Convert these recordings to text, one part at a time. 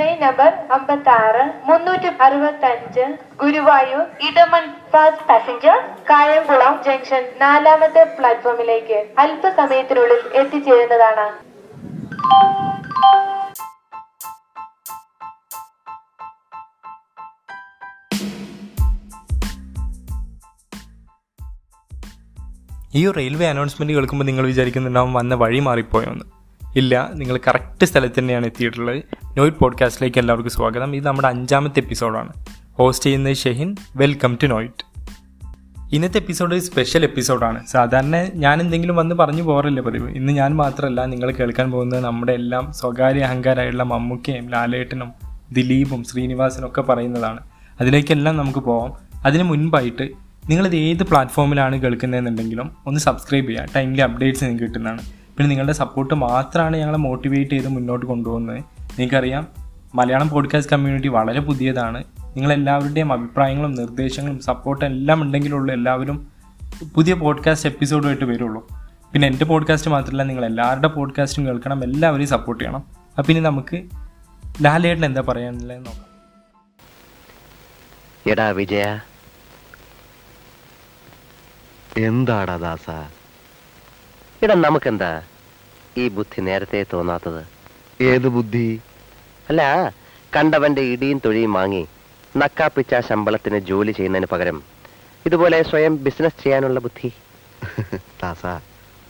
Train number അമ്പത്തി ആറ് മുന്നൂറ്റി അറുപത്തി അഞ്ച് Guruvayur Edamon fast passenger Kayamkulam junction നാലാമത്തെ പ്ലാറ്റ്ഫോമിലേക്ക് അല്പസമയത്തിനുള്ളിൽ എത്തിച്ചേരുന്നതാണ്. ഈ റെയിൽവേ അനൗൺസ്മെന്റ് കേൾക്കുമ്പോൾ നിങ്ങൾ വിചാരിക്കുന്നുണ്ടാവും വന്ന വഴി മാറിപ്പോയോന്ന്. ഇല്ല നിങ്ങൾ കറക്റ്റ് സ്ഥലത്ത് തന്നെയാണ് എത്തിയിട്ടുള്ളത്. നോയിറ്റ് പോഡ്കാസ്റ്റിലേക്ക് എല്ലാവർക്കും സ്വാഗതം. ഇത് നമ്മുടെ അഞ്ചാമത്തെ എപ്പിസോഡാണ്. ഹോസ്റ്റ് ചെയ്യുന്ന ഷെഹിൻ. Welcome to നോയിറ്റ്. ഇന്നത്തെ എപ്പിസോഡ് ഒരു സ്പെഷ്യൽ എപ്പിസോഡാണ്. സാധാരണ ഞാൻ എന്തെങ്കിലും വന്ന് പറഞ്ഞു പോകാറില്ല പതിവ്. ഇന്ന് ഞാൻ മാത്രമല്ല നിങ്ങൾ കേൾക്കാൻ പോകുന്നത് നമ്മുടെ എല്ലാം സ്വകാര്യ അഹങ്കാരമായുള്ള മമ്മൂക്കയും ലാലേട്ടനും ദിലീപും ശ്രീനിവാസനും ഒക്കെ പറയുന്നതാണ്. അതിലേക്കെല്ലാം നമുക്ക് പോവാം. അതിന് മുൻപായിട്ട് നിങ്ങളിത് ഏത് പ്ലാറ്റ്ഫോമിലാണ് കേൾക്കുന്നതെന്നുണ്ടെങ്കിലും ഒന്ന് സബ്സ്ക്രൈബ് ചെയ്യുക. ടൈംലി അപ്ഡേറ്റ്സ് നിങ്ങൾക്ക് കിട്ടുന്നതാണ്. പിന്നെ നിങ്ങളുടെ സപ്പോർട്ട് മാത്രമാണ് ഞങ്ങളെ മോട്ടിവേറ്റ് ചെയ്ത് മുന്നോട്ട് കൊണ്ടുപോകുന്നത്. നിങ്ങൾക്കറിയാം മലയാളം പോഡ്കാസ്റ്റ് കമ്മ്യൂണിറ്റി വളരെ പുതിയതാണ്. നിങ്ങളെല്ലാവരുടെയും അഭിപ്രായങ്ങളും നിർദ്ദേശങ്ങളും സപ്പോർട്ടും എല്ലാം ഉണ്ടെങ്കിലുള്ളൂ എല്ലാവരും പുതിയ പോഡ്കാസ്റ്റ് എപ്പിസോഡുമായിട്ട് വരുള്ളൂ. പിന്നെ എന്റെ പോഡ്കാസ്റ്റ് മാത്രമല്ല നിങ്ങൾ എല്ലാവരുടെ പോഡ്കാസ്റ്റും കേൾക്കണം എല്ലാവരെയും സപ്പോർട്ട് ചെയ്യണം. അപ്പം ഇനി നമുക്ക് ലാലേട്ടൻ എന്താ പറയാനുള്ളത് നോക്കാം. എടാ വിജയ എന്താടാ ദാസ? എടാ നമുക്കെന്താ? ഈ ബുദ്ധി നേരത്തെ തോന്നാത്തത്? ഏത് ബുദ്ധി? അല്ല കണ്ടവന്റെ ഇടിയും തൊഴിയും വാങ്ങി നക്കാപ്പിച്ച ശമ്പളത്തിന് ജോലി ചെയ്യുന്നതിന് പകരം ഇതുപോലെ സ്വയം ബിസിനസ് ചെയ്യാനുള്ള ബുദ്ധി. ദാസ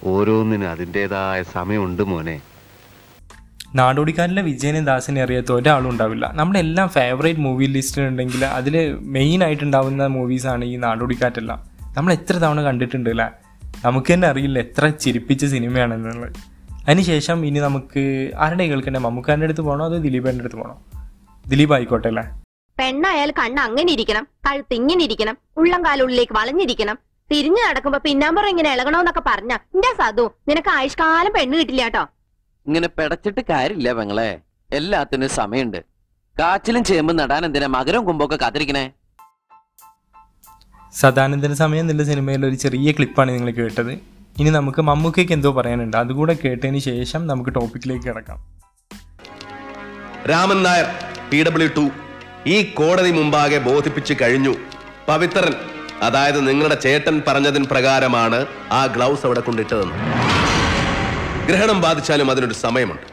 ഓരോന്നിനും അതിന്റെതായ സമയമുണ്ട് മോനെ. നാടോടിക്കാരിലെ വിജയനെ ദാസിനെ അറിയാത്ത ഒരാളും ഉണ്ടാവില്ല. നമ്മുടെ എല്ലാം ഫേവറേറ്റ് മൂവി ലിസ്റ്റിലുണ്ടെങ്കിൽ അതിൽ മെയിൻ ആയിട്ടുണ്ടാവുന്ന മൂവീസാണ് ഈ നാടോടിക്കാറ്റെല്ലാം. നമ്മൾ എത്ര തവണ കണ്ടിട്ടുണ്ട് അല്ലേ നമുക്ക് തന്നെ അറിയില്ല എത്ര ചിരിപ്പിച്ച സിനിമയാണെന്നുള്ളത് അതിനുശേഷം ഇനി നമുക്ക് ആരുടെ കേൾക്കണ്ടേ മമ്മൂക്കാരുടെ അടുത്ത് പോകണോ അതോ ദിലീപേന്റെ അടുത്ത് പോകണോ ദിലീപ് ആയിക്കോട്ടെ അല്ലേ? പെണ്ണായാൽ കണ്ണ് അങ്ങനെ ഇരിക്കണം കഴുത്ത് ഇങ്ങനെ ഇരിക്കണം ഉള്ളം കാലുള്ളിലേക്ക് വളഞ്ഞിരിക്കണം. തിരിഞ്ഞു നടക്കുമ്പോ പിന്നാമ്പറ ഇങ്ങനെ ഇളകണോന്നൊക്കെ പറഞ്ഞ എന്റെ സാധു നിനക്ക് ആയുഷ്കാലം പെണ്ണ് കിട്ടില്ല കേട്ടോ. ഇങ്ങനെ പെടച്ചിട്ട് കാര്യമില്ല പെങ്ങളെ. എല്ലാത്തിനും സമയമുണ്ട്. കാച്ചിലും ചേമ്പും നടാൻ എന്തിനാ മകരവും കുമ്പൊക്കെ കാത്തിരിക്കണേ? സദാനന്ദന സമയം എന്നുള്ള സിനിമയിലെ ഒരു ചെറിയ ക്ലിപ്പാണ് നിങ്ങൾ കേട്ടത്. ഇനി നമുക്ക് മമ്മൂക്കയ്ക്ക് എന്തോ പറയാനുണ്ട്. അതുകൂടെ കേട്ടതിന് ശേഷം നമുക്ക് ടോപ്പിക്കിലേക്ക് കിടക്കാം. Raman Nair P W two ഈ കോടതി മുമ്പാകെ ബോധിപ്പിച്ചു കഴിഞ്ഞു. പവിത്രൻ അതായത് നിങ്ങളുടെ ചേട്ടൻ പറഞ്ഞതിന് പ്രകാരമാണ് ആ ഗ്ലൗസ് അവിടെ കൊണ്ടിട്ടതെന്ന്. ഗ്രഹണം ബാധിച്ചാലും അതിനൊരു സമയമുണ്ട്.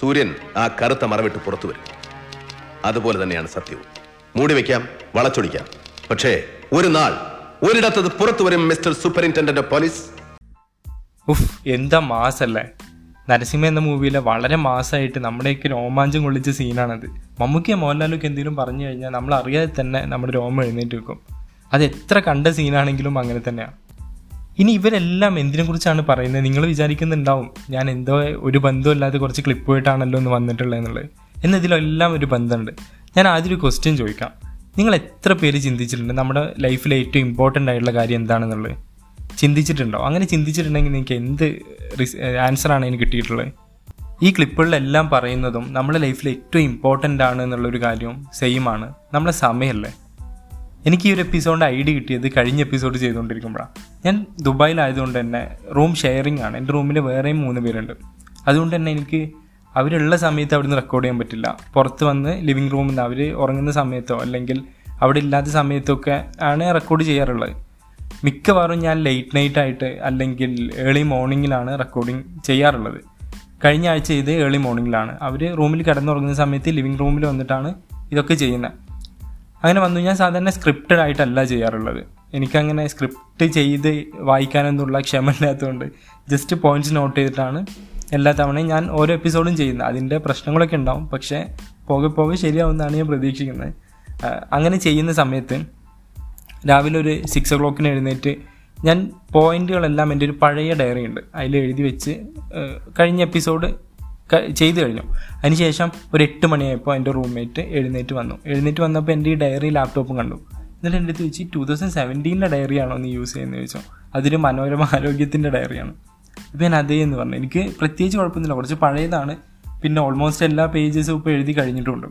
സൂര്യൻ ആ കറുത്ത മറവിട്ട് പുറത്തു വരും. അതുപോലെ തന്നെയാണ് സത്യവും. മൂടി വയ്ക്കാം വളച്ചൊടിക്കാം. പക്ഷേ ഒരു നാൾ ഒരിടത്തത് പുറത്തു വരും മിസ്റ്റർ സൂപ്പറിന്റൻഡന്റ് ഓഫ് പോലീസ്? ഉഫ് എന്താ മാസല്ലേ? നരസിംഹ എന്ന മൂവിയിലെ വളരെ മാസമായിട്ട് നമ്മുടെയൊക്കെ രോമാഞ്ചം കൊള്ളിച്ച സീനാണത്. മമ്മൂക്കിയ മോഹൻലാലൊക്കെ എന്തെങ്കിലും പറഞ്ഞു കഴിഞ്ഞാൽ നമ്മൾ അറിയാതെ തന്നെ നമ്മുടെ രോമം എഴുന്നേറ്റ് വെക്കും. അത് എത്ര കണ്ട സീനാണെങ്കിലും അങ്ങനെ തന്നെയാണ് ഇനി ഇവരെല്ലാം എന്തിനെ കുറിച്ചാണ് പറയുന്നത്? നിങ്ങൾ വിചാരിക്കുന്നുണ്ടാവും ഞാൻ എന്തോ ഒരു ബന്ധമില്ലാതെ കുറച്ച് ക്ലിപ്പ് പോയിട്ടാണല്ലോ എന്ന് വന്നിട്ടുള്ളത് എന്നുള്ളത്. എന്നതിലെല്ലാം ഒരു ബന്ധമുണ്ട്. ഞാൻ ആദ്യം ഒരു ക്വസ്റ്റ്യൻ ചോദിക്കാം. നിങ്ങൾ എത്ര പേര് ചിന്തിച്ചിട്ടുണ്ട് നമ്മുടെ ലൈഫിലെ ഏറ്റവും ഇമ്പോർട്ടന്റ് ആയിട്ടുള്ള കാര്യം എന്താണെന്നുള്ളത്? ചിന്തിച്ചിട്ടുണ്ടോ? അങ്ങനെ ചിന്തിച്ചിട്ടുണ്ടെങ്കിൽ നിങ്ങൾക്ക് എന്ത് ആൻസറാണ് അതിന് കിട്ടിയിട്ടുള്ളത്? ഈ ക്ലിപ്പുകളിലെല്ലാം പറയുന്നതും നമ്മുടെ ലൈഫിൽ ഏറ്റവും ഇമ്പോർട്ടന്റ് ആണ് എന്നുള്ളൊരു കാര്യവും സെയിം ആണ്. നമ്മളെ സമയമല്ലേ? എനിക്ക് ഈ ഒരു എപ്പിസോഡിന്റെ ഐഡിയ കിട്ടിയത് കഴിഞ്ഞ എപ്പിസോഡ് ചെയ്തുകൊണ്ടിരിക്കുമ്പോഴാണ് ഞാൻ ദുബായിലായതുകൊണ്ട് തന്നെ റൂം ഷെയറിംഗ് ആണ്. എന്റെ റൂമിൽ വേറെയും മൂന്ന് പേരുണ്ട്. അതുകൊണ്ട് തന്നെ എനിക്ക് അവരുള്ള സമയത്ത് അവിടുന്ന് റെക്കോർഡ് ചെയ്യാൻ പറ്റില്ല. പുറത്ത് വന്ന് ലിവിങ് റൂമിൽ നിന്ന് അവർ ഉറങ്ങുന്ന സമയത്തോ അല്ലെങ്കിൽ അവിടെ ഇല്ലാത്ത സമയത്തൊക്കെ ആണ് റെക്കോർഡ് ചെയ്യാറുള്ളത്. മിക്കവാറും ഞാൻ ലേറ്റ് നൈറ്റ് ആയിട്ട് അല്ലെങ്കിൽ ഏർലി മോർണിംഗിലാണ് റെക്കോർഡിങ് ചെയ്യാറുള്ളത്. കഴിഞ്ഞ ആഴ്ച ഇത് ഏർലി മോർണിംഗിലാണ് അവർ റൂമിൽ കിടന്നുറങ്ങുന്ന സമയത്ത് ലിവിങ് റൂമിൽ വന്നിട്ടാണ് ഇതൊക്കെ ചെയ്യുന്നത് അങ്ങനെ വന്നു. ഞാൻ സാധാരണ സ്ക്രിപ്റ്റഡ് ആയിട്ടല്ല ചെയ്യാറുള്ളത്. എനിക്കങ്ങനെ സ്ക്രിപ്റ്റ് ചെയ്ത് വായിക്കാനൊന്നുള്ള ക്ഷമ ഇല്ലാത്തതുകൊണ്ട് ജസ്റ്റ് പോയിന്റ്സ് നോട്ട് ചെയ്തിട്ടാണ് എല്ലാ തവണയും ഞാൻ ഓരോ എപ്പിസോഡും ചെയ്യുന്നത് അതിന്റെ പ്രശ്നങ്ങളൊക്കെ ഉണ്ടാവും. പക്ഷേ പോകെ പോകെ ശരിയാവുമെന്നാണ് ഞാൻ പ്രതീക്ഷിക്കുന്നത്. അങ്ങനെ ചെയ്യുന്ന സമയത്ത് രാവിലെ ഒരു സിക്സ് ഒ ക്ലോക്കിന് എഴുന്നേറ്റ് ഞാൻ പോയിന്റുകളെല്ലാം എന്റെ ഒരു പഴയ ഡയറി ഉണ്ട്. അതിൽ എഴുതി വെച്ച് കഴിഞ്ഞ എപ്പിസോഡ് ചെയ്തു കഴിഞ്ഞു. അതിനുശേഷം ഒരു എട്ട് മണിയായപ്പോൾ എന്റെ റൂംമേറ്റ് എഴുന്നേറ്റ് വന്നു. എഴുന്നേറ്റ് വന്നപ്പോൾ എന്റെ ഈ ഡയറി ലാപ്ടോപ്പും കണ്ടു. എന്നിട്ട് എന്റെ അടുത്ത് ചോദിച്ചു ടു തൗസൻഡ് സെവന്റീനിലെ ഡയറിയാണോ നീ യൂസ് ചെയ്യുന്നത് ചോദിച്ചോ. അതൊരു മനോരമ ആരോഗ്യത്തിന്റെ ഡയറിയാണ് അപ്പോൾ ഞാൻ അതേ എന്ന് പറഞ്ഞു. എനിക്ക് പ്രത്യേകിച്ച് കുഴപ്പമൊന്നുമില്ല. കുറച്ച് പഴയതാണ്. പിന്നെ ഓൾമോസ്റ്റ് എല്ലാ പേജസും ഇപ്പോൾ എഴുതി കഴിഞ്ഞിട്ടുണ്ട്.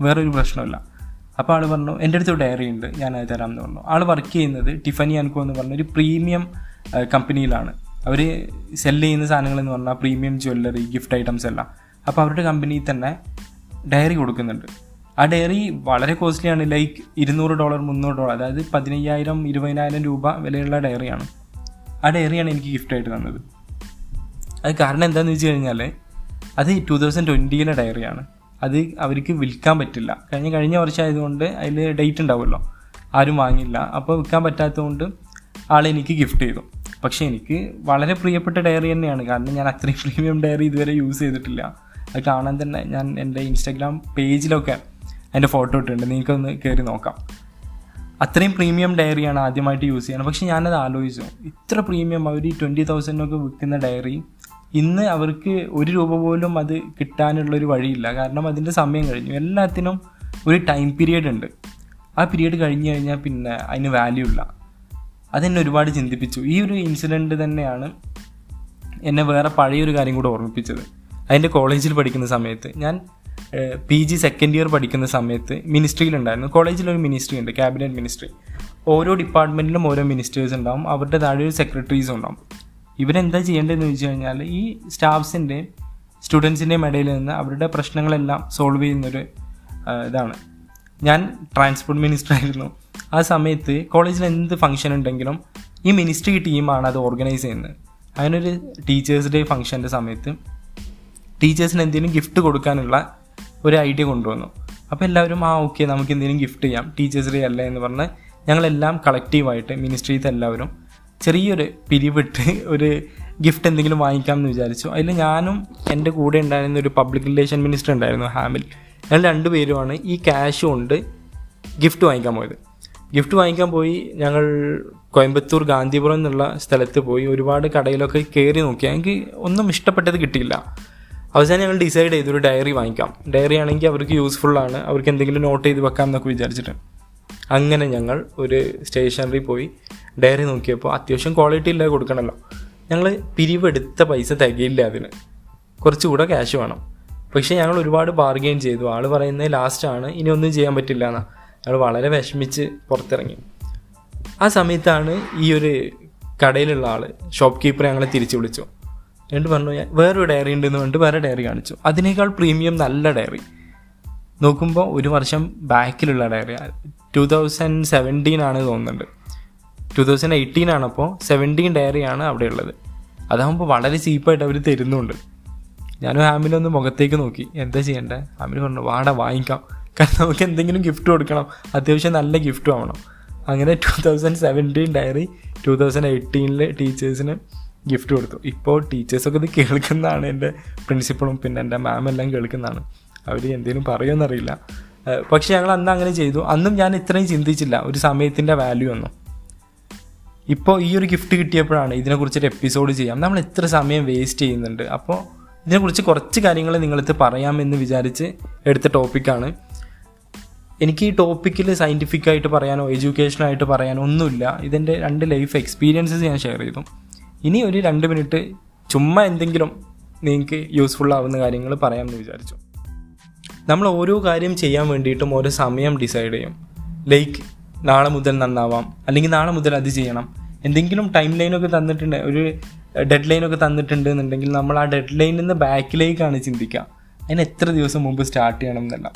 വേറൊരു പ്രശ്നമില്ല അപ്പോൾ ആൾ പറഞ്ഞു എന്റെ അടുത്ത് ഡയറി ഉണ്ട് ഞാൻ അത് തരാമെന്ന് പറഞ്ഞു. ആൾ വർക്ക് ചെയ്യുന്നത് ടിഫനി ആൻകോ എന്ന് പറഞ്ഞ ഒരു പ്രീമിയം കമ്പനിയിലാണ് അവർ സെല്ല് ചെയ്യുന്ന സാധനങ്ങൾ എന്ന് പറഞ്ഞാൽ പ്രീമിയം ജ്വല്ലറി ഗിഫ്റ്റ് ഐറ്റംസ് എല്ലാം. അപ്പോൾ അവരുടെ കമ്പനിയിൽ തന്നെ ഡയറി കൊടുക്കുന്നുണ്ട്. ആ ഡയറി വളരെ കോസ്റ്റ്ലിയാണ് ലൈക്ക് ഇരുന്നൂറ് ഡോളർ മുന്നൂറ് ഡോളർ അതായത് പതിനയ്യായിരം ഇരുപതിനായിരം രൂപ വിലയുള്ള ഡയറിയാണ് ആ ഡയറിയാണ് എനിക്ക് ഗിഫ്റ്റ് ആയിട്ട് തന്നത്. അത് കാരണം എന്താണെന്ന് വെച്ച് കഴിഞ്ഞാൽ അത് ടു തൗസൻഡ് ട്വന്റിയിലെ ഡയറിയാണ് അത് അവർക്ക് വിൽക്കാൻ പറ്റില്ല. കഴിഞ്ഞ കഴിഞ്ഞ വർഷമായതുകൊണ്ട് അതിൽ ഡേറ്റ് ഉണ്ടാവുമല്ലോ. ആരും വാങ്ങില്ല അപ്പോൾ വിൽക്കാൻ പറ്റാത്തതുകൊണ്ട് ആൾ എനിക്ക് ഗിഫ്റ്റ് ചെയ്തു. പക്ഷേ എനിക്ക് വളരെ പ്രിയപ്പെട്ട ഡയറി തന്നെയാണ്. കാരണം ഞാൻ അത്രയും പ്രീമിയം ഡയറി ഇതുവരെ യൂസ് ചെയ്തിട്ടില്ല. അത് കാണാൻ തന്നെ ഞാൻ എന്റെ ഇൻസ്റ്റാഗ്രാം പേജിലൊക്കെ അതിന്റെ ഫോട്ടോ ഇട്ടിട്ടുണ്ട്. നിങ്ങൾക്കൊന്ന് കയറി നോക്കാം. അത്രയും പ്രീമിയം ഡയറിയാണ് ആദ്യമായിട്ട് യൂസ് ചെയ്യണം പക്ഷേ ഞാനത് ആലോചിച്ചു. ഇത്ര പ്രീമിയം അവർ ട്വന്റി തൗസൻഡിനൊക്കെ വിൽക്കുന്ന ഡയറി ഇന്ന് അവർക്ക് ഒരു രൂപ പോലും അത് കിട്ടാനുള്ളൊരു വഴിയില്ല. കാരണം അതിന്റെ സമയം കഴിഞ്ഞു. എല്ലാത്തിനും ഒരു ടൈം പീരീഡ് ഉണ്ട്. ആ പീരീഡ് കഴിഞ്ഞു കഴിഞ്ഞാൽ പിന്നെ അതിന് വാല്യൂ ഇല്ല. അതെന്നെ ഒരുപാട് ചിന്തിപ്പിച്ചു. ഈ ഒരു ഇൻസിഡന്റ് തന്നെയാണ് എന്നെ വേറെ പഴയൊരു കാര്യം കൂടെ ഓർമ്മിപ്പിച്ചത്. അതിന്റെ കോളേജിൽ പഠിക്കുന്ന സമയത്ത് ഞാൻ പി ജി സെക്കൻഡ് ഇയർ പഠിക്കുന്ന സമയത്ത് മിനിസ്ട്രിയിലുണ്ടായിരുന്നു കോളേജിലൊരു മിനിസ്ട്രി ഉണ്ട് ക്യാബിനറ്റ് മിനിസ്ട്രി ഓരോ ഡിപ്പാർട്ട്മെന്റിലും ഓരോ മിനിസ്റ്റേഴ്സ് ഉണ്ടാവും. അവരുടെ താഴെ ഒരു സെക്രട്ടറീസ് ഉണ്ടാവും. ഇവരെന്താ ചെയ്യേണ്ടതെന്ന് വെച്ച് കഴിഞ്ഞാൽ ഈ സ്റ്റാഫ്സിന്റെ സ്റ്റുഡൻസിന്റെയും ഇടയിൽ നിന്ന് അവരുടെ പ്രശ്നങ്ങളെല്ലാം സോൾവ് ചെയ്യുന്നൊരു ഇതാണ്. ഞാൻ ട്രാൻസ്പോർട്ട് മിനിസ്റ്റർ ആയിരുന്നു. ആ സമയത്ത് കോളേജിൽ എന്ത് ഫംഗ്ഷൻ ഉണ്ടെങ്കിലും ഈ മിനിസ്ട്രി ടീമാണ് അത് ഓർഗനൈസ് ചെയ്യുന്നത്. അതിനൊരു ടീച്ചേഴ്സ് ഡേ ഫംഗ്ഷന്റെ സമയത്ത് ടീച്ചേഴ്സിന് എന്തെങ്കിലും ഗിഫ്റ്റ് കൊടുക്കാനുള്ള ഒരു ഐഡിയ കൊണ്ടുവന്നു. അപ്പോൾ എല്ലാവരും ആ ഓക്കെ നമുക്ക് എന്തെങ്കിലും ഗിഫ്റ്റ് ചെയ്യാം. ടീച്ചേഴ്സ് ഡേ അല്ലേ? എന്ന് പറഞ്ഞ് ഞങ്ങളെല്ലാം കളക്റ്റീവായിട്ട് മിനിസ്ട്രിയിലത്തെ എല്ലാവരും ചെറിയൊരു പിരിവിട്ട് ഒരു ഗിഫ്റ്റ് എന്തെങ്കിലും വാങ്ങിക്കാം എന്ന് വിചാരിച്ചു. അതിൽ ഞാനും എന്റെ കൂടെ ഉണ്ടായിരുന്ന ഒരു പബ്ലിക് റിലേഷൻ മിനിസ്റ്റർ ഉണ്ടായിരുന്നു ഹാമിൽ. ഞങ്ങൾ രണ്ടുപേരുമാണ് ഈ ക്യാഷ് കൊണ്ട് ഗിഫ്റ്റ് വാങ്ങിക്കാൻ പോയത്. ഗിഫ്റ്റ് വാങ്ങിക്കാൻ പോയി ഞങ്ങൾ കോയമ്പത്തൂർ ഗാന്ധിപുരം എന്നുള്ള സ്ഥലത്ത് പോയി. ഒരുപാട് കടയിലൊക്കെ കയറി നോക്കി. എനിക്ക് ഒന്നും ഇഷ്ടപ്പെട്ടത് കിട്ടിയില്ല. അവസാനം ഞങ്ങൾ ഡിസൈഡ് ചെയ്തു ഒരു ഡയറി വാങ്ങിക്കാം. ഡയറി ആണെങ്കിൽ അവർക്ക് യൂസ്ഫുള്ളാണ് അവർക്ക് എന്തെങ്കിലും നോട്ട് ചെയ്ത് വെക്കാം എന്നൊക്കെ വിചാരിച്ചിട്ട്. അങ്ങനെ ഞങ്ങൾ ഒരു സ്റ്റേഷനറി പോയി. ഡയറി നോക്കിയപ്പോൾ അത്യാവശ്യം ക്വാളിറ്റി ഇല്ലാതെ കൊടുക്കണമല്ലോ ഞങ്ങൾ പിരിവെടുത്ത പൈസ തികയില്ല അതിന്. കുറച്ചുകൂടെ ക്യാഷ് വേണം. പക്ഷേ ഞങ്ങൾ ഒരുപാട് ബാർഗെയിൻ ചെയ്തു. ആൾ പറയുന്നത് ലാസ്റ്റാണ് ഇനി ഒന്നും ചെയ്യാൻ പറ്റില്ല എന്നാ. ഞങ്ങൾ വളരെ വിഷമിച്ച് പുറത്തിറങ്ങി. ആ സമയത്താണ് ഈ ഒരു കടയിലുള്ള ആൾ ഷോപ്പ് കീപ്പർ ഞങ്ങളെ തിരിച്ചു വിളിച്ചു. എന്നിട്ട് പറഞ്ഞു "ഞാൻ വേറൊരു ഡയറി ഉണ്ടെന്ന് പറഞ്ഞിട്ട് വേറെ ഡയറി കാണിച്ചു. അതിനേക്കാൾ പ്രീമിയം നല്ല ഡയറി നോക്കുമ്പോൾ ഒരു വർഷം ബാക്കിലുള്ള ഡയറി ടു തൗസൻഡ് സെവന്റീൻ ആണ് തോന്നുന്നുണ്ട്. ടു തൗസൻഡ് എയ്റ്റീൻ ആണ് അപ്പോൾ സെവന്റീൻ ആണ് അവിടെ ഉള്ളത്. അതാകുമ്പോൾ വളരെ ചീപ്പായിട്ട് അവർ തരുന്നുണ്ട്. ഞാനും ഹാമിലൊന്ന് മുഖത്തേക്ക് നോക്കി. എന്താ ചെയ്യേണ്ടത് ഹാമിൽ പറഞ്ഞു വാട വാങ്ങിക്കാം. കാരണം നമുക്ക് എന്തെങ്കിലും ഗിഫ്റ്റ് കൊടുക്കണം. അത്യാവശ്യം നല്ല ഗിഫ്റ്റ് ആവണം അങ്ങനെ two thousand seventeen diary two thousand എയ്റ്റീനിൽ ടീച്ചേഴ്സിന് ഗിഫ്റ്റ് കൊടുത്തു. ഇപ്പോൾ ടീച്ചേഴ്സൊക്കെ ഇത് കേൾക്കുന്നതാണ് എന്റെ പ്രിൻസിപ്പളും പിന്നെ എന്റെ മാം എല്ലാം കേൾക്കുന്നതാണ്. അവർ എന്തെങ്കിലും പറയുമെന്നറിയില്ല പക്ഷേ ഞങ്ങൾ അന്ന് അങ്ങനെ ചെയ്തു. അന്നും ഞാൻ ഇത്രയും ചിന്തിച്ചില്ല. ഒരു സമയത്തിന്റെ വാല്യൂ ഒന്നും. ഇപ്പോൾ ഈ ഒരു ഗിഫ്റ്റ് കിട്ടിയപ്പോഴാണ് ഇതിനെക്കുറിച്ചൊരു എപ്പിസോഡ് ചെയ്യാം. നമ്മൾ എത്ര സമയം വേസ്റ്റ് ചെയ്യുന്നുണ്ട്. അപ്പോൾ ഇതിനെക്കുറിച്ച് കുറച്ച് കാര്യങ്ങൾ നിങ്ങളടുത്ത് പറയാമെന്ന് വിചാരിച്ച് എടുത്ത ടോപ്പിക്കാണ് എനിക്ക് ഈ ടോപ്പിക്കിൽ സയന്റിഫിക് ആയിട്ട് പറയാനോ എഡ്യൂക്കേഷനായിട്ട് പറയാനോ ഒന്നുമില്ല. ഇതിന്റെ രണ്ട് ലൈഫ് എക്സ്പീരിയൻസസ് ഞാൻ ഷെയർ ചെയ്തു. ഇനി ഒരു രണ്ട് മിനിറ്റ് ചുമ്മാ എന്തെങ്കിലും നിങ്ങൾക്ക് യൂസ്ഫുൾ ആവുന്ന കാര്യങ്ങൾ പറയാമെന്ന് വിചാരിച്ചു. നമ്മൾ ഓരോ കാര്യം ചെയ്യാൻ വേണ്ടിയിട്ടും ഓരോ സമയം ഡിസൈഡ് ചെയ്യും. ലൈക്ക് നാളെ മുതൽ നന്നാവാം. അല്ലെങ്കിൽ നാളെ മുതൽ അത് ചെയ്യണം. എന്തെങ്കിലും ടൈം ലൈനൊക്കെ തന്നിട്ടുണ്ട്. ഒരു ഡെഡ് ലൈനൊക്കെ തന്നിട്ടുണ്ട് എന്നുണ്ടെങ്കിൽ നമ്മൾ ആ ഡെഡ് ലൈനിൽ നിന്ന് ബാക്കിലേക്കാണ് ചിന്തിക്കുക. അതിന് എത്ര ദിവസം മുമ്പ് സ്റ്റാർട്ട് ചെയ്യണം എന്നല്ല.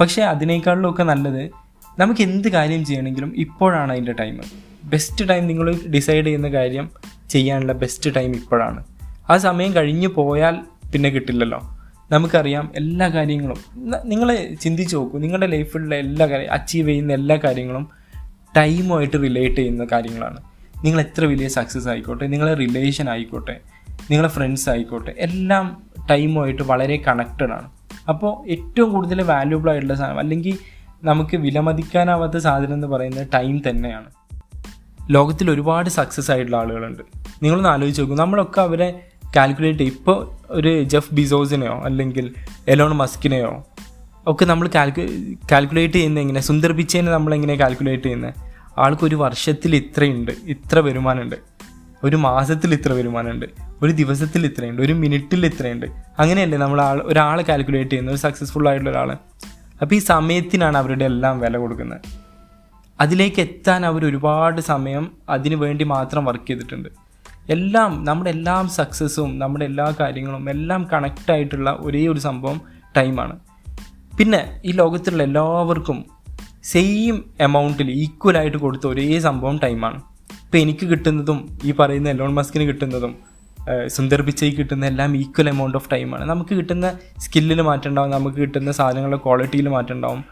പക്ഷേ അതിനേക്കാളിലൊക്കെ നല്ലത് നമുക്ക് എന്ത് കാര്യം ചെയ്യണമെങ്കിലും ഇപ്പോഴാണ് അതിന്റെ ടൈം ബെസ്റ്റ് ടൈം നിങ്ങൾ ഡിസൈഡ് ചെയ്യുന്ന കാര്യം ചെയ്യാനുള്ള ബെസ്റ്റ് ടൈം ഇപ്പോഴാണ്. ആ സമയം കഴിഞ്ഞു പോയാൽ പിന്നെ കിട്ടില്ലല്ലോ. നമുക്കറിയാം എല്ലാ കാര്യങ്ങളും. നിങ്ങൾ ചിന്തിച്ച് നോക്കൂ. നിങ്ങളുടെ ലൈഫിലുള്ള എല്ലാ കാര്യം അച്ചീവ് ചെയ്യുന്ന എല്ലാ കാര്യങ്ങളും ടൈമുമായിട്ട് റിലേറ്റ് ചെയ്യുന്ന കാര്യങ്ങളാണ്. നിങ്ങൾ എത്ര വലിയ സക്സസ് ആയിക്കോട്ടെ നിങ്ങളെ റിലേഷൻ ആയിക്കോട്ടെ നിങ്ങളെ ഫ്രണ്ട്സ് ആയിക്കോട്ടെ എല്ലാം ടൈമുമായിട്ട് വളരെ കണക്റ്റഡ് ആണ്. അപ്പോൾ ഏറ്റവും കൂടുതൽ വാല്യൂബിൾ ആയിട്ടുള്ള സാധനം അല്ലെങ്കിൽ നമുക്ക് വിലമതിക്കാനാവാത്ത സാധനം എന്ന് പറയുന്നത് ടൈം തന്നെയാണ്. ലോകത്തിൽ ഒരുപാട് സക്സസ് ആയിട്ടുള്ള ആളുകളുണ്ട്. നിങ്ങളൊന്ന് ആലോചിച്ച് നോക്കൂ. നമ്മളൊക്കെ അവരെ കാൽക്കുലേറ്റ് ഇപ്പോൾ ഒരു ജെഫ് ബിസോസിനെയോ അല്ലെങ്കിൽ എലോൺ മസ്കിനെയോ ഒക്കെ നമ്മൾ കാൽക്കു കാൽക്കുലേറ്റ് ചെയ്യുന്ന എങ്ങനെ? സുന്ദർ പിച്ചേനെ നമ്മളെങ്ങനെ കാൽക്കുലേറ്റ് ചെയ്യുന്നത് ആൾക്ക് ഒരു വർഷത്തിൽ ഇത്രയുണ്ട് ഇത്ര വരുമാനമുണ്ട്. ഒരു മാസത്തിൽ ഇത്ര വരുമാനമുണ്ട്. ഒരു ദിവസത്തിൽ ഇത്രയുണ്ട്. ഒരു മിനിറ്റിൽ ഇത്രയുണ്ട്. അങ്ങനെയല്ലേ നമ്മൾ ആൾ ഒരാളെ കാൽക്കുലേറ്റ് ചെയ്യുന്നത് ഒരു സക്സസ്ഫുൾ ആയിട്ടുള്ള ഒരാൾ അപ്പോൾ ഈ സമയത്തിനാണ് അവരുടെ എല്ലാം വില കൊടുക്കുന്നത്. അതിലേക്ക് എത്താൻ അവർ ഒരുപാട് സമയം അതിനു വേണ്ടി മാത്രം വർക്ക് ചെയ്തിട്ടുണ്ട്. എല്ലാം നമ്മുടെ എല്ലാം സക്സസ്സും നമ്മുടെ എല്ലാ കാര്യങ്ങളും എല്ലാം കണക്റ്റ് ആയിട്ടുള്ള ഒരേ ഒരു സംഭവം ടൈമാണ് പിന്നെ ഈ ലോകത്തിലുള്ള എല്ലാവർക്കും സെയിം എമൗണ്ടിൽ ഈക്വലായിട്ട് കൊടുത്ത ഒരേ സംഭവം ടൈമാണ് ഇപ്പം എനിക്ക് കിട്ടുന്നതും ഈ പറയുന്ന എലോൺ മസ്കിന് കിട്ടുന്നതും സുന്ദർ പിച്ചയ്ക്ക് കിട്ടുന്ന എല്ലാം ഈക്വൽ എമൗണ്ട് ഓഫ് ടൈമാണ് നമുക്ക് കിട്ടുന്ന സ്കില്ലിൽ മാറ്റം ഉണ്ടാവും നമുക്ക് കിട്ടുന്ന സാധനങ്ങളുടെ ക്വാളിറ്റിയിൽ മാറ്റം ഉണ്ടാവും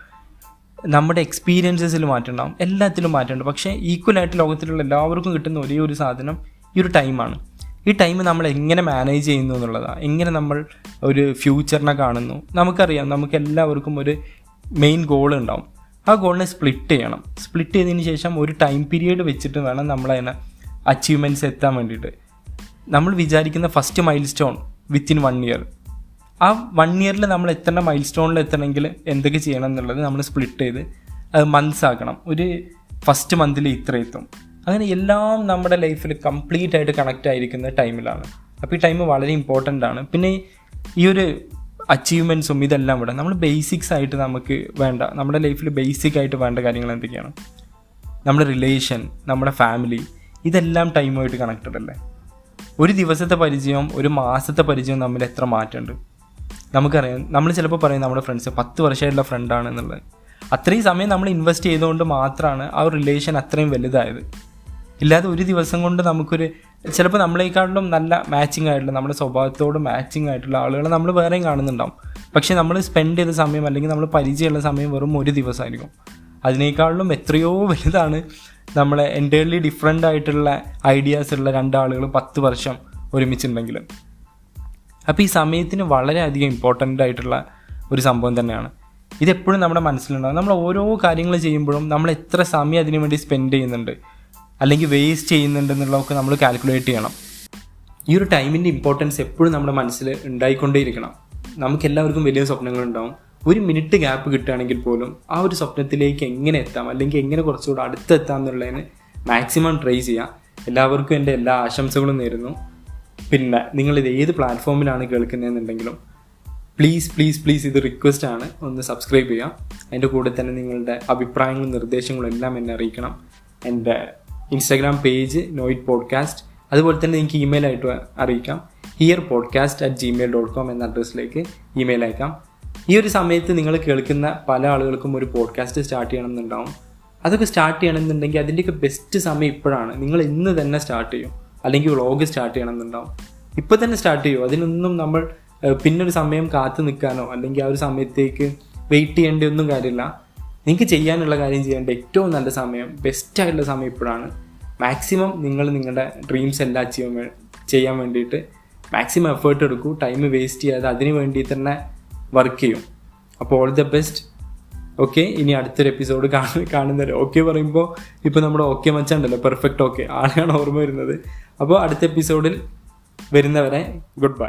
നമ്മുടെ എക്സ്പീരിയൻസസിൽ മാറ്റം ഉണ്ടാവും എല്ലാത്തിലും മാറ്റമുണ്ട് പക്ഷേ ഈക്വലായിട്ട് ലോകത്തിലുള്ള എല്ലാവർക്കും കിട്ടുന്ന ഒരേ ഒരു സാധനം ഈ ഒരു ടൈമാണ് ഈ ടൈം നമ്മൾ എങ്ങനെ മാനേജ് ചെയ്യുന്നു എന്നുള്ളതാണ് എങ്ങനെ നമ്മൾ ഒരു ഫ്യൂച്ചറിനെ കാണുന്നു. നമുക്കറിയാം നമുക്ക് എല്ലാവർക്കും ഒരു മെയിൻ ഗോൾ ഉണ്ടാവും. ആ ഗോളിനെ സ്പ്ലിറ്റ് ചെയ്യണം. സ്പ്ലിറ്റ് ചെയ്തതിന് ശേഷം ഒരു ടൈം പീരീഡ് വെച്ചിട്ട് വേണം നമ്മളതിനെ അച്ചീവ്മെന്റ്സ് എത്താൻ വേണ്ടിയിട്ട്. നമ്മൾ വിചാരിക്കുന്ന first milestone within one year ആ വൺ ഇയറിൽ നമ്മൾ എത്തേണ്ട മൈൽ സ്റ്റോണിൽ എത്തണമെങ്കിൽ എന്തൊക്കെ ചെയ്യണം എന്നുള്ളത് നമ്മൾ സ്പ്ലിറ്റ് ചെയ്ത് അത് മന്ത്സ് ആക്കണം. ഒരു ഫസ്റ്റ് മന്തിൽ ഇത്ര എത്തും. അങ്ങനെ എല്ലാം നമ്മുടെ ലൈഫിൽ കംപ്ലീറ്റ് ആയിട്ട് കണക്റ്റ് ആയിരിക്കുന്ന ടൈമിലാണ് അപ്പോൾ ഈ ടൈം വളരെ ഇമ്പോർട്ടന്റ് ആണ്. പിന്നെ ഈ ഒരു അച്ചീവ്മെന്റ്സും ഇതെല്ലാം ഇവിടെ നമ്മൾ ബേസിക്സ് ആയിട്ട് നമുക്ക് വേണ്ട നമ്മുടെ ലൈഫിൽ ബേസിക് ആയിട്ട് വേണ്ട കാര്യങ്ങൾ എന്തൊക്കെയാണ്? നമ്മുടെ റിലേഷൻ നമ്മുടെ ഫാമിലി ഇതെല്ലാം ടൈമുമായിട്ട് കണക്റ്റഡ് അല്ലേ? ഒരു ദിവസത്തെ പരിചയം ഒരു മാസത്തെ പരിചയം തമ്മിൽ എത്ര മാറ്റമുണ്ട്? നമുക്കറിയാം നമ്മൾ ചിലപ്പോൾ പറയും നമ്മുടെ ഫ്രണ്ട്സ് പത്ത് വർഷമായിട്ടുള്ള ഫ്രണ്ടാണ് എന്നുള്ളത് അത്രയും സമയം നമ്മൾ ഇൻവെസ്റ്റ് ചെയ്തുകൊണ്ട് മാത്രമാണ് ആ റിലേഷൻ അത്രയും വലുതായത്. ഇല്ലാതെ ഒരു ദിവസം കൊണ്ട് നമുക്കൊരു ചിലപ്പോൾ നമ്മളെക്കാട്ടിലും നല്ല മാച്ചിങ് ആയിട്ടുള്ള നമ്മുടെ സ്വഭാവത്തോട് മാച്ചിങ് ആയിട്ടുള്ള ആളുകളെ നമ്മൾ വേറെയും കാണുന്നുണ്ടാവും. പക്ഷേ നമ്മൾ സ്പെൻഡ് ചെയ്ത സമയം അല്ലെങ്കിൽ നമ്മൾ പരിചയമുള്ള സമയം വെറും ഒരു ദിവസമായിരിക്കും. അതിനേക്കാളിലും എത്രയോ വലുതാണ് നമ്മളെ എന്റയർലി ഡിഫറെന്റ് ആയിട്ടുള്ള ഐഡിയാസ് ഉള്ള രണ്ടാളുകൾ പത്ത് വർഷം ഒരുമിച്ചുണ്ടെങ്കിൽ. അപ്പോൾ ഈ സമയത്തിന് വളരെയധികം ഇമ്പോർട്ടന്റ് ആയിട്ടുള്ള ഒരു സംഭവം തന്നെയാണ്. ഇതെപ്പോഴും നമ്മുടെ മനസ്സിലുണ്ടാകും നമ്മൾ ഓരോ കാര്യങ്ങൾ ചെയ്യുമ്പോഴും നമ്മൾ എത്ര സമയം അതിനു വേണ്ടി സ്പെൻഡ് ചെയ്യുന്നുണ്ട്. അല്ലെങ്കിൽ വേസ്റ്റ് ചെയ്യുന്നുണ്ടെന്നുള്ളതൊക്കെ നമ്മൾ കാൽക്കുലേറ്റ് ചെയ്യണം. ഈ ഒരു ടൈമിന്റെ ഇമ്പോർട്ടൻസ് എപ്പോഴും നമ്മുടെ മനസ്സിൽ ഉണ്ടായിക്കൊണ്ടേയിരിക്കണം. നമുക്ക് എല്ലാവർക്കും വലിയ സ്വപ്നങ്ങളുണ്ടാവും ഒരു മിനിറ്റ് ഗ്യാപ്പ് കിട്ടുകയാണെങ്കിൽ പോലും ആ ഒരു സ്വപ്നത്തിലേക്ക് എങ്ങനെ എത്താം? അല്ലെങ്കിൽ എങ്ങനെ കുറച്ചുകൂടെ അടുത്തെത്താം എന്നുള്ളതിന് മാക്സിമം ട്രൈ ചെയ്യാം. എല്ലാവർക്കും എന്റെ എല്ലാ ആശംസകളും നേരുന്നു. പിന്നെ നിങ്ങളിത് ഏത് പ്ലാറ്റ്ഫോമിലാണ് കേൾക്കുന്നതെന്നുണ്ടെങ്കിലും പ്ലീസ് പ്ലീസ് പ്ലീസ് ഇത് റിക്വസ്റ്റ് ആണ്. ഒന്ന് സബ്സ്ക്രൈബ് ചെയ്യാം അതിന്റെ കൂടെ തന്നെ നിങ്ങളുടെ അഭിപ്രായങ്ങളും നിർദ്ദേശങ്ങളും എല്ലാം എന്നെ അറിയിക്കണം. എന്റെ ഇൻസ്റ്റാഗ്രാം പേജ് നോയിറ്റ് പോഡ്കാസ്റ്റ് അതുപോലെ തന്നെ നിങ്ങൾക്ക് ഇമെയിൽ ആയിട്ട് അറിയിക്കാം. Hear podcast at Gmail dot com എന്ന അഡ്രസ്സിലേക്ക് ഇമെയിൽ അയക്കാം. ഈ ഒരു സമയത്ത് നിങ്ങൾ കേൾക്കുന്ന പല ആളുകൾക്കും ഒരു പോഡ്കാസ്റ്റ് സ്റ്റാർട്ട് ചെയ്യണമെന്നുണ്ടാവും. അതൊക്കെ സ്റ്റാർട്ട് ചെയ്യണമെന്നുണ്ടെങ്കിൽ അതിന്റെയൊക്കെ ബെസ്റ്റ് സമയം ഇപ്പോഴാണ്. നിങ്ങൾ ഇന്ന് തന്നെ സ്റ്റാർട്ട് ചെയ്യും. അല്ലെങ്കിൽ വ്ളോഗ് സ്റ്റാർട്ട് ചെയ്യണമെന്നുണ്ടാവും. ഇപ്പോൾ തന്നെ സ്റ്റാർട്ട് ചെയ്യും. അതിനൊന്നും നമ്മൾ പിന്നൊരു സമയം കാത്തു നിൽക്കാനോ അല്ലെങ്കിൽ ആ ഒരു സമയത്തേക്ക് വെയിറ്റ് ചെയ്യേണ്ട ഒന്നും കാര്യമില്ല. നിങ്ങൾക്ക് ചെയ്യാനുള്ള കാര്യം ചെയ്യേണ്ട ഏറ്റവും നല്ല സമയം ബെസ്റ്റായിട്ടുള്ള സമയം ഇപ്പോഴാണ്. മാക്സിമം നിങ്ങൾ നിങ്ങളുടെ ഡ്രീംസ് എല്ലാം അച്ചീവ് ചെയ്യാൻ വേണ്ടിയിട്ട് മാക്സിമം എഫേർട്ട് എടുക്കൂ. ടൈം വേസ്റ്റ് ചെയ്യാതെ അതിന് വേണ്ടി തന്നെ വർക്ക് ചെയ്യും. അപ്പോൾ ഓൾ ദ ബെസ്റ്റ് ഓക്കെ ഇനി അടുത്തൊരു എപ്പിസോഡ് കാണുന്നവരെ. ഓക്കെ പറയുമ്പോൾ ഇപ്പോൾ നമ്മുടെ ഓക്കെ മച്ചാണ്ടല്ലോ പെർഫെക്റ്റ് ഓക്കെ ആളെയാണ് ഓർമ്മ വരുന്നത്. അപ്പോൾ അടുത്ത എപ്പിസോഡിൽ വരുന്നവരെ ഗുഡ് ബൈ